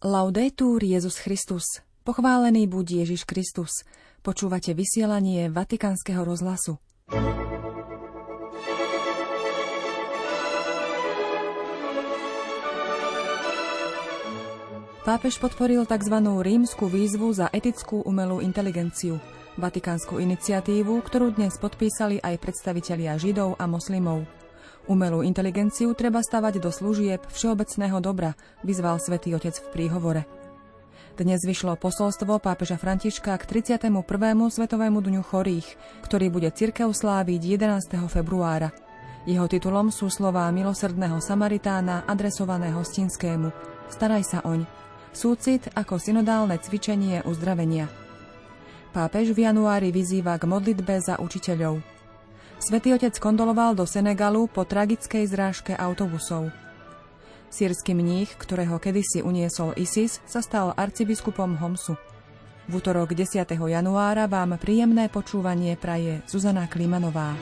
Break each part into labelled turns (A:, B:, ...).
A: Laudetur Jezus Christus. Pochválený buď Ježiš Kristus. Počúvate vysielanie Vatikánskeho rozhlasu. Pápež podporil tzv. rímsku výzvu za etickú umelú inteligenciu, vatikánsku iniciatívu, ktorú dnes podpísali aj predstavitelia židov a moslimov. Umelú inteligenciu treba stavať do služieb všeobecného dobra, vyzval svätý Otec v príhovore. Dnes vyšlo posolstvo pápeža Františka k 31. Svetovému dňu chorých, ktorý bude cirkev sláviť 11. februára. Jeho titulom sú slová milosrdného Samaritána adresované hostinskému. Staraj sa oň. Súcit ako synodálne cvičenie uzdravenia. Pápež v januári vyzýva k modlitbe za učiteľov. Svetý otec kondoloval do Senegalu po tragickej zrážke autobusov. Sírsky mních, ktorého kedysi uniesol ISIS, sa stal arcibiskupom Homsu. V útorok 10. januára vám príjemné počúvanie praje Zuzana Klimanová.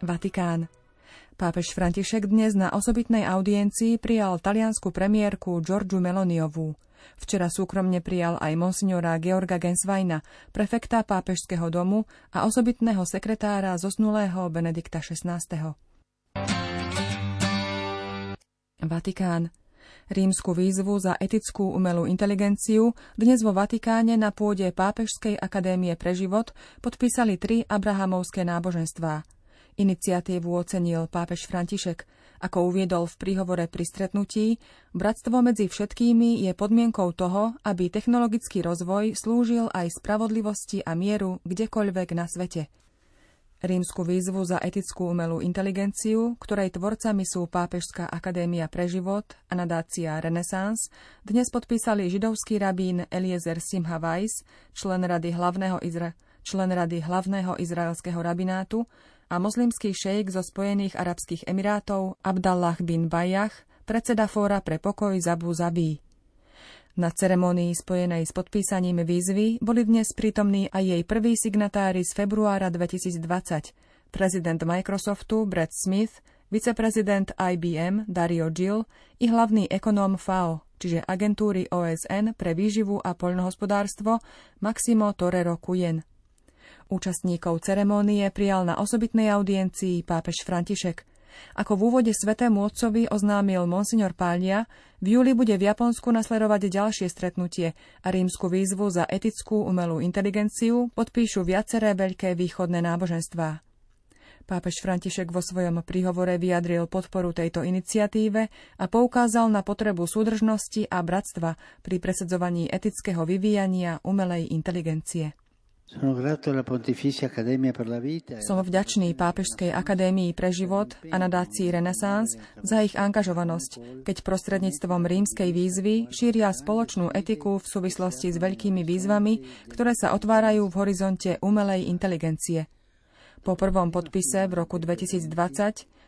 A: Vatikán. Pápež František dnes na osobitnej audiencii prijal taliansku premiérku Giorgiu Meloniovú. Včera súkromne prijal aj monsignora Georga Gensweina, prefekta pápežského domu a osobitného sekretára zosnulého Benedikta XVI. Vatikán. Rímsku výzvu za etickú umelú inteligenciu dnes vo Vatikáne na pôde Pápežskej akadémie pre život podpísali tri abrahamovské náboženstvá. Iniciatívu ocenil pápež František. Ako uviedol v príhovore pri stretnutí, bratstvo medzi všetkými je podmienkou toho, aby technologický rozvoj slúžil aj spravodlivosti a mieru kdekoľvek na svete. Rímsku výzvu za etickú umelú inteligenciu, ktorej tvorcami sú Pápežská akadémia pre život a nadácia Renesans, dnes podpísali židovský rabín Eliezer Simha Weiss, člen rady hlavného, Izra- člen rady hlavného izraelského rabinátu, a moslimský šejk zo Spojených Arabských Emirátov Abdallah bin Bayach, predseda Fóra pre pokoj Zabu Zabí. Na ceremonii spojenej s podpísaním výzvy boli dnes prítomní aj jej prví signatári z februára 2020, prezident Microsoftu Brad Smith, viceprezident IBM Dario Gill i hlavný ekonóm FAO, čiže agentúry OSN pre výživu a poľnohospodárstvo Maximo Torero Cuyen. Účastníkov ceremónie prijal na osobitnej audiencii pápež František. Ako v úvode svetému otcovi oznámil monsignor Pália, v júli bude v Japonsku nasledovať ďalšie stretnutie a rímsku výzvu za etickú umelú inteligenciu podpíšu viaceré veľké východné náboženstvá. Pápež František vo svojom príhovore vyjadril podporu tejto iniciatíve a poukázal na potrebu súdržnosti a bratstva pri presadzovaní etického vyvíjania umelej inteligencie. Som vďačný Pápežskej akadémii pre život a nadácii Renesans za ich angažovanosť, keď prostredníctvom rímskej výzvy šíria spoločnú etiku v súvislosti s veľkými výzvami, ktoré sa otvárajú v horizonte umelej inteligencie. Po prvom podpise v roku 2020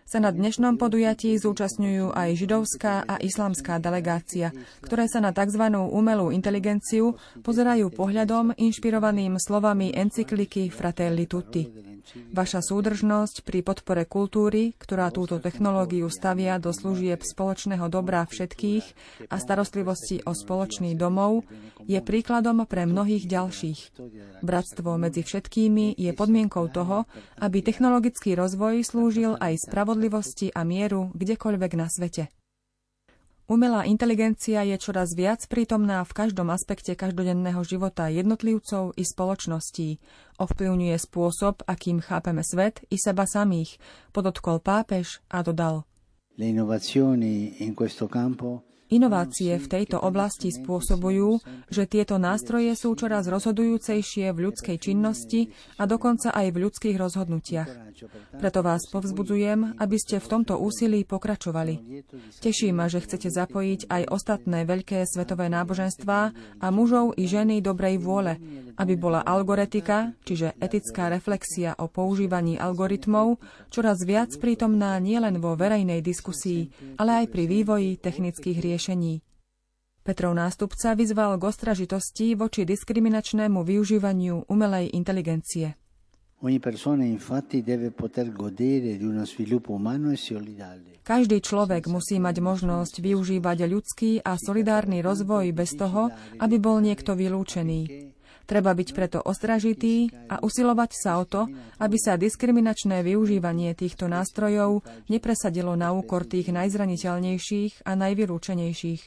A: sa na dnešnom podujatí zúčastňujú aj židovská a islamská delegácia, ktoré sa na tzv. umelú inteligenciu pozerajú pohľadom inšpirovaným slovami encykliky Fratelli Tutti. Vaša súdržnosť pri podpore kultúry, ktorá túto technológiu stavia do služieb spoločného dobrá všetkých a starostlivosti o spoločný domov, je príkladom pre mnohých ďalších. Bratstvo medzi všetkými je podmienkou toho, aby technologický rozvoj slúžil aj spravodlivosti a mieru kdekoľvek na svete. Umelá inteligencia je čoraz viac prítomná v každom aspekte každodenného života jednotlivcov i spoločností. Ovplyvňuje spôsob, akým chápeme svet i seba samých, podotkol pápež a dodal. Le innovazioni in questo campo Inovácie v tejto oblasti spôsobujú, že tieto nástroje sú čoraz rozhodujúcejšie v ľudskej činnosti a dokonca aj v ľudských rozhodnutiach. Preto vás povzbudzujem, aby ste v tomto úsilí pokračovali. Teší ma, že chcete zapojiť aj ostatné veľké svetové náboženstvá a mužov i ženy dobrej vôle, aby bola algoretika, čiže etická reflexia o používaní algoritmov, čoraz viac prítomná nielen vo verejnej diskusii, ale aj pri vývoji technických riešení riešení. Petrov nástupca vyzval k ostražitosti voči diskriminačnému využívaniu umelej inteligencie.
B: E.
A: Každý človek musí mať možnosť využívať ľudský a solidárny rozvoj bez toho, aby bol niekto vylúčený. Treba byť preto ostražitý a usilovať sa o to, aby sa diskriminačné využívanie týchto nástrojov nepresadilo na úkor tých najzraniteľnejších a najvylúčenejších.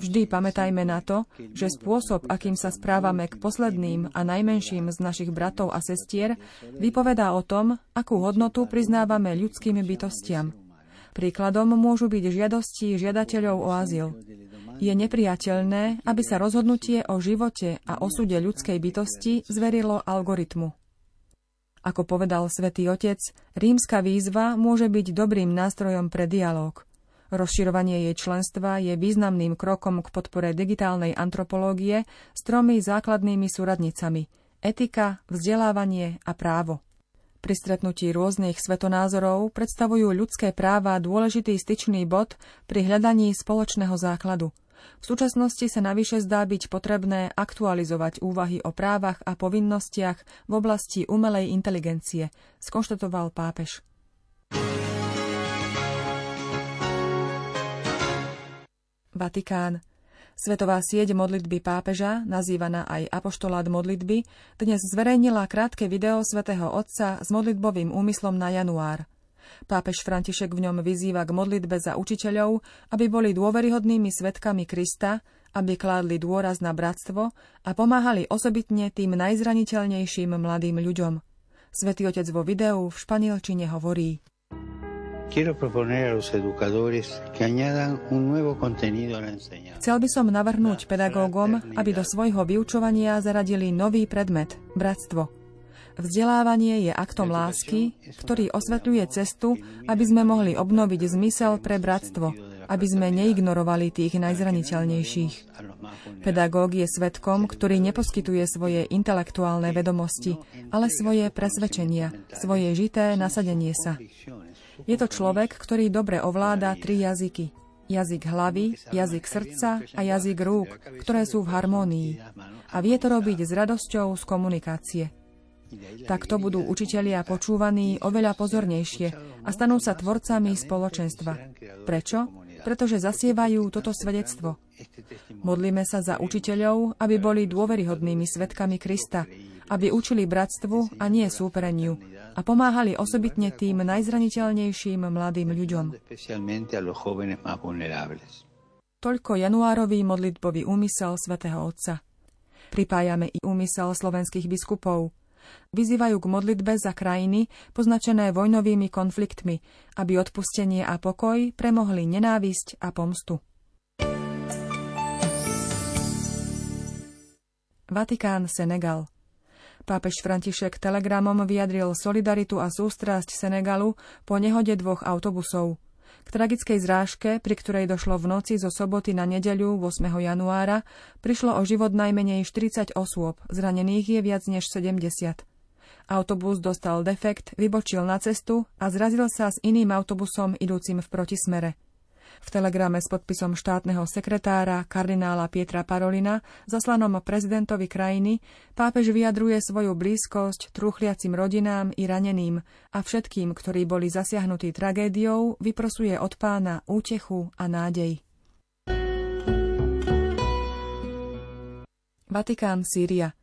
A: Vždy pamätajme na to, že spôsob, akým sa správame k posledným a najmenším z našich bratov a sestier, vypovedá o tom, akú hodnotu priznávame ľudským bytostiam. Príkladom môžu byť žiadosti žiadateľov o azyl. Je nepriateľné, aby sa rozhodnutie o živote a osude ľudskej bytosti zverilo algoritmu. Ako povedal svätý Otec, rímska výzva môže byť dobrým nástrojom pre dialog. Rozširovanie jej členstva je významným krokom k podpore digitálnej antropológie s tromi základnými súradnicami – etika, vzdelávanie a právo. Pri stretnutí rôznych svetonázorov predstavujú ľudské práva dôležitý styčný bod pri hľadaní spoločného základu – v súčasnosti sa navyše zdá byť potrebné aktualizovať úvahy o právach a povinnostiach v oblasti umelej inteligencie, skonštatoval pápež. Vatikán. Svetová sieť modlitby pápeža, nazývaná aj Apoštolát modlitby, dnes zverejnila krátke video svätého Otca s modlitbovým úmyslom na január. Pápež František v ňom vyzýva k modlitbe za učiteľov, aby boli dôveryhodnými svetkami Krista, aby kládli dôraz na bratstvo a pomáhali osobitne tým najzraniteľnejším mladým ľuďom. Svetý otec vo videu v španielčine hovorí. Chcel by som navrhnúť pedagógom, aby do svojho vyučovania zaradili nový predmet – bratstvo – Vzdelávanie je aktom lásky, ktorý osvetľuje cestu, aby sme mohli obnoviť zmysel pre bratstvo, aby sme neignorovali tých najzraniteľnejších. Pedagóg je svetkom, ktorý neposkytuje svoje intelektuálne vedomosti, ale svoje presvedčenia, svoje žité nasadenie sa. Je to človek, ktorý dobre ovláda tri jazyky. Jazyk hlavy, jazyk srdca a jazyk rúk, ktoré sú v harmónii. A vie to robiť s radosťou z komunikácie. Takto budú učitelia počúvaní oveľa pozornejšie a stanú sa tvorcami spoločenstva. Prečo? Pretože zasievajú toto svedectvo. Modlíme sa za učiteľov, aby boli dôveryhodnými svetkami Krista, aby učili bratstvu a nie súpereniu a pomáhali osobitne tým najzraniteľnejším mladým ľuďom. Toľko januárový modlitbový úmysel svätého Otca. Pripájame i úmysel slovenských biskupov, Vyzývajú k modlitbe za krajiny poznačené vojnovými konfliktmi, aby odpustenie a pokoj premohli nenávisť a pomstu. Vatikán, Senegal. Pápež František telegramom vyjadril solidaritu a sústrasť Senegalu po nehode dvoch autobusov. K tragickej zrážke, pri ktorej došlo v noci zo soboty na nedeľu 8. januára, prišlo o život najmenej 40 osôb, zranených je viac než 70. Autobus dostal defekt, vybočil na cestu a zrazil sa s iným autobusom idúcim v protismere. V telegrame s podpisom štátneho sekretára kardinála Pietra Parolina, zaslanom prezidentovi krajiny, pápež vyjadruje svoju blízkosť truchliacim rodinám i raneným a všetkým, ktorí boli zasiahnutí tragédiou, vyprosuje od pána útechu a nádej. Vatikán, Sýria –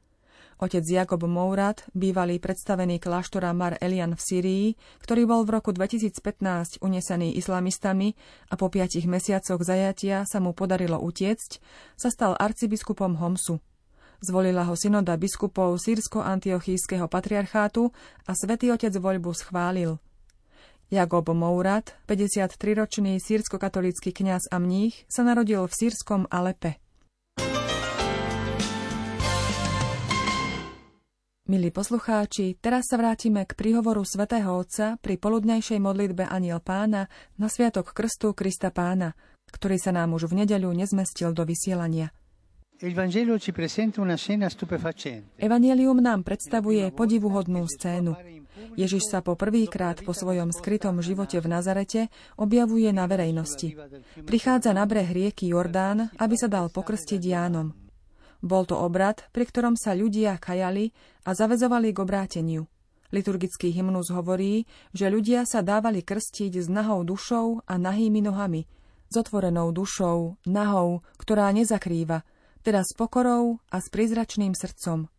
A: Otec Jakob Mourad, bývalý predstavený kláštora Mar Elian v Syrii, ktorý bol v roku 2015 unesený islamistami a po piatich mesiacoch zajatia sa mu podarilo utiecť, sa stal arcibiskupom Homsu. Zvolila ho synoda biskupov sírsko-antiochískeho patriarchátu a svätý Otec voľbu schválil. Jakob Mourad, 53-ročný sírsko-katolícky kňaz a mních, sa narodil v sírskom Alepe. Milí poslucháči, teraz sa vrátime k príhovoru svätého Otca pri poludnejšej modlitbe Aniel Pána na Sviatok Krstu Krista Pána, ktorý sa nám už v nedeľu nezmestil do vysielania. Evangelium nám predstavuje podivuhodnú scénu. Ježiš sa po prvýkrát po svojom skrytom živote v Nazarete objavuje na verejnosti. Prichádza na breh rieky Jordán, aby sa dal pokrstiť Jánom. Bol to obrad, pri ktorom sa ľudia kajali a zavezovali k obráteniu. Liturgický hymnus hovorí, že ľudia sa dávali krstiť s nahou dušou a nahými nohami, s otvorenou dušou, nahou, ktorá nezakrýva, teda s pokorou a s prizračným srdcom.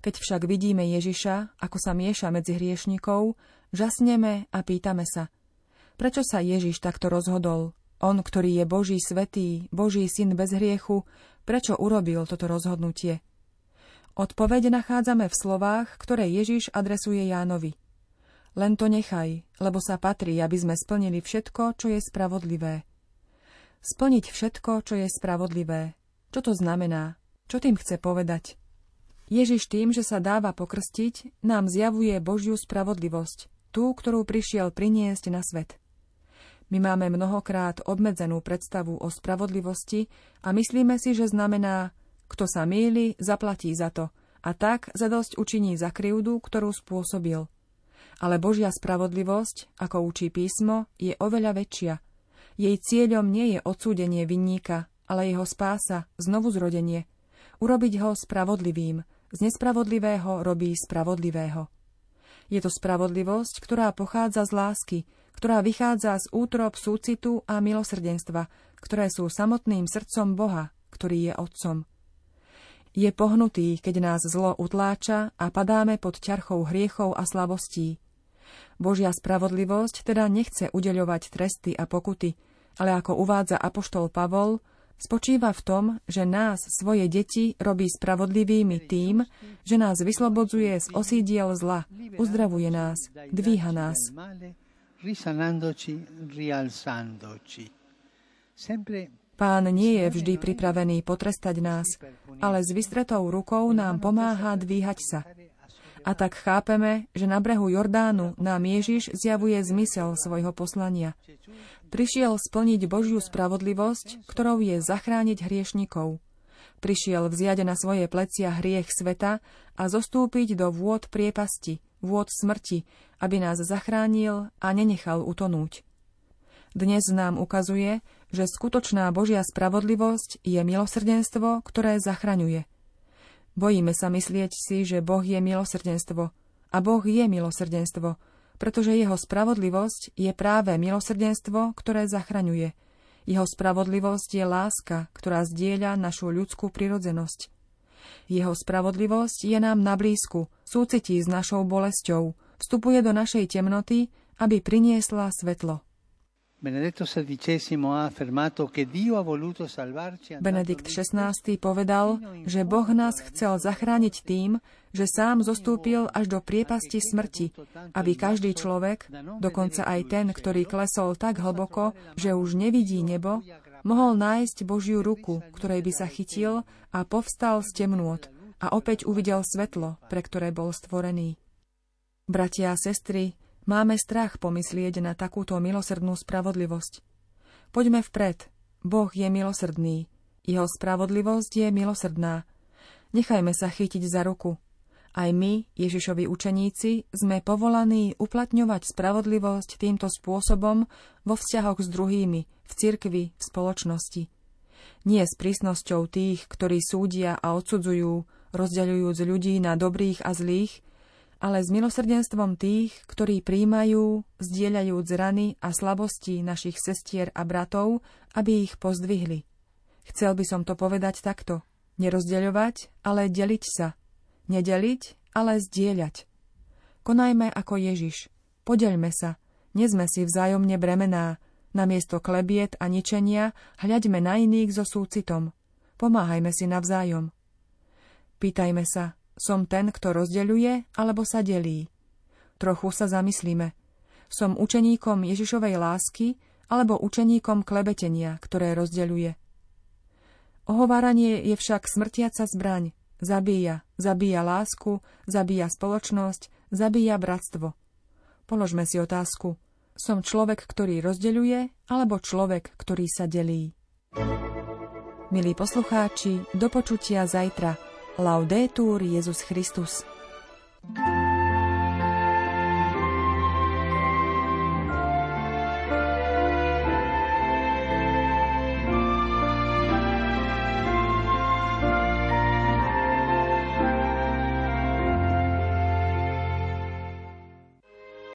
A: Keď však vidíme Ježiša, ako sa mieša medzi hriešnikov, žasneme a pýtame sa, prečo sa Ježiš takto rozhodol? On, ktorý je Boží svetý, Boží syn bez hriechu, prečo urobil toto rozhodnutie? Odpoveď nachádzame v slovách, ktoré Ježiš adresuje Jánovi. Len to nechaj, lebo sa patrí, aby sme splnili všetko, čo je spravodlivé. Splniť všetko, čo je spravodlivé. Čo to znamená? Čo tým chce povedať? Ježiš tým, že sa dáva pokrstiť, nám zjavuje Božiu spravodlivosť, tú, ktorú prišiel priniesť na svet. My máme mnohokrát obmedzenú predstavu o spravodlivosti a myslíme si, že znamená, kto sa míli, zaplatí za to a tak zadosť učiní za krivdu, ktorú spôsobil. Ale Božia spravodlivosť, ako učí písmo, je oveľa väčšia. Jej cieľom nie je odsúdenie vinníka, ale jeho spása, znovu zrodenie. Urobiť ho spravodlivým, z nespravodlivého robí spravodlivého. Je to spravodlivosť, ktorá pochádza z lásky, ktorá vychádza z útrop súcitu a milosrdenstva, ktoré sú samotným srdcom Boha, ktorý je Otcom. Je pohnutý, keď nás zlo utláča a padáme pod ťarchou hriechov a slabostí. Božia spravodlivosť teda nechce udeľovať tresty a pokuty, ale ako uvádza apoštol Pavol, spočíva v tom, že nás, svoje deti, robí spravodlivými tým, že nás vyslobodzuje z osídiel zla, uzdravuje nás, dvíha nás. Pán nie je vždy pripravený potrestať nás, ale s vystretou rukou nám pomáha dvíhať sa. A tak chápeme, že na brehu Jordánu nám Ježiš zjavuje zmysel svojho poslania. Prišiel splniť Božiu spravodlivosť, ktorou je zachrániť hriešnikov. Prišiel vziať na svoje plecia hriech sveta a zostúpiť do vôd priepasti, vôd smrti, aby nás zachránil a nenechal utonúť. Dnes nám ukazuje, že skutočná Božia spravodlivosť je milosrdenstvo, ktoré zachraňuje. Bojíme sa myslieť si, že Boh je milosrdenstvo. A Boh je milosrdenstvo, pretože jeho spravodlivosť je práve milosrdenstvo, ktoré zachraňuje. Jeho spravodlivosť je láska, ktorá zdieľa našu ľudskú prirodzenosť. Jeho spravodlivosť je nám na blízku, súcití s našou bolesťou, vstupuje do našej temnoty, aby priniesla svetlo. Benedikt XVI povedal, že Boh nás chcel zachrániť tým, že sám zostúpil až do priepasti smrti, aby každý človek, dokonca aj ten, ktorý klesol tak hlboko, že už nevidí nebo, mohol nájsť Božiu ruku, ktorej by sa chytil a povstal z temnôt a opäť uvidel svetlo, pre ktoré bol stvorený. Bratia a sestry, Máme strach pomyslieť na takúto milosrdnú spravodlivosť. Poďme vpred. Boh je milosrdný. Jeho spravodlivosť je milosrdná. Nechajme sa chytiť za ruku. Aj my, Ježišovi učeníci, sme povolaní uplatňovať spravodlivosť týmto spôsobom vo vzťahoch s druhými, v cirkvi, v spoločnosti. Nie s prísnosťou tých, ktorí súdia a odsudzujú, rozdeľujúc ľudí na dobrých a zlých, ale s milosrdenstvom tých, ktorí príjmajú, zdieľajúc rany a slabosti našich sestier a bratov, aby ich pozdvihli. Chcel by som to povedať takto. Nerozdeľovať, ale deliť sa. Nedeliť, ale zdieľať. Konajme ako Ježiš. Podeľme sa. Nezme si vzájomne bremená. Namiesto klebiet a ničenia hľaďme na iných so súcitom. Pomáhajme si navzájom. Pýtajme sa, som ten, kto rozdeľuje alebo sa delí. Trochu sa zamyslíme. Som učeníkom Ježišovej lásky alebo učeníkom klebetenia, ktoré rozdeľuje. Ohováranie je však smrtiaca zbraň. Zabíja, zabíja lásku, zabíja spoločnosť, zabíja bratstvo. Položme si otázku. Som človek, ktorý rozdeľuje, alebo človek, ktorý sa delí? Milí poslucháči, do počutia zajtra. Laudetur Jezus Christus. thank you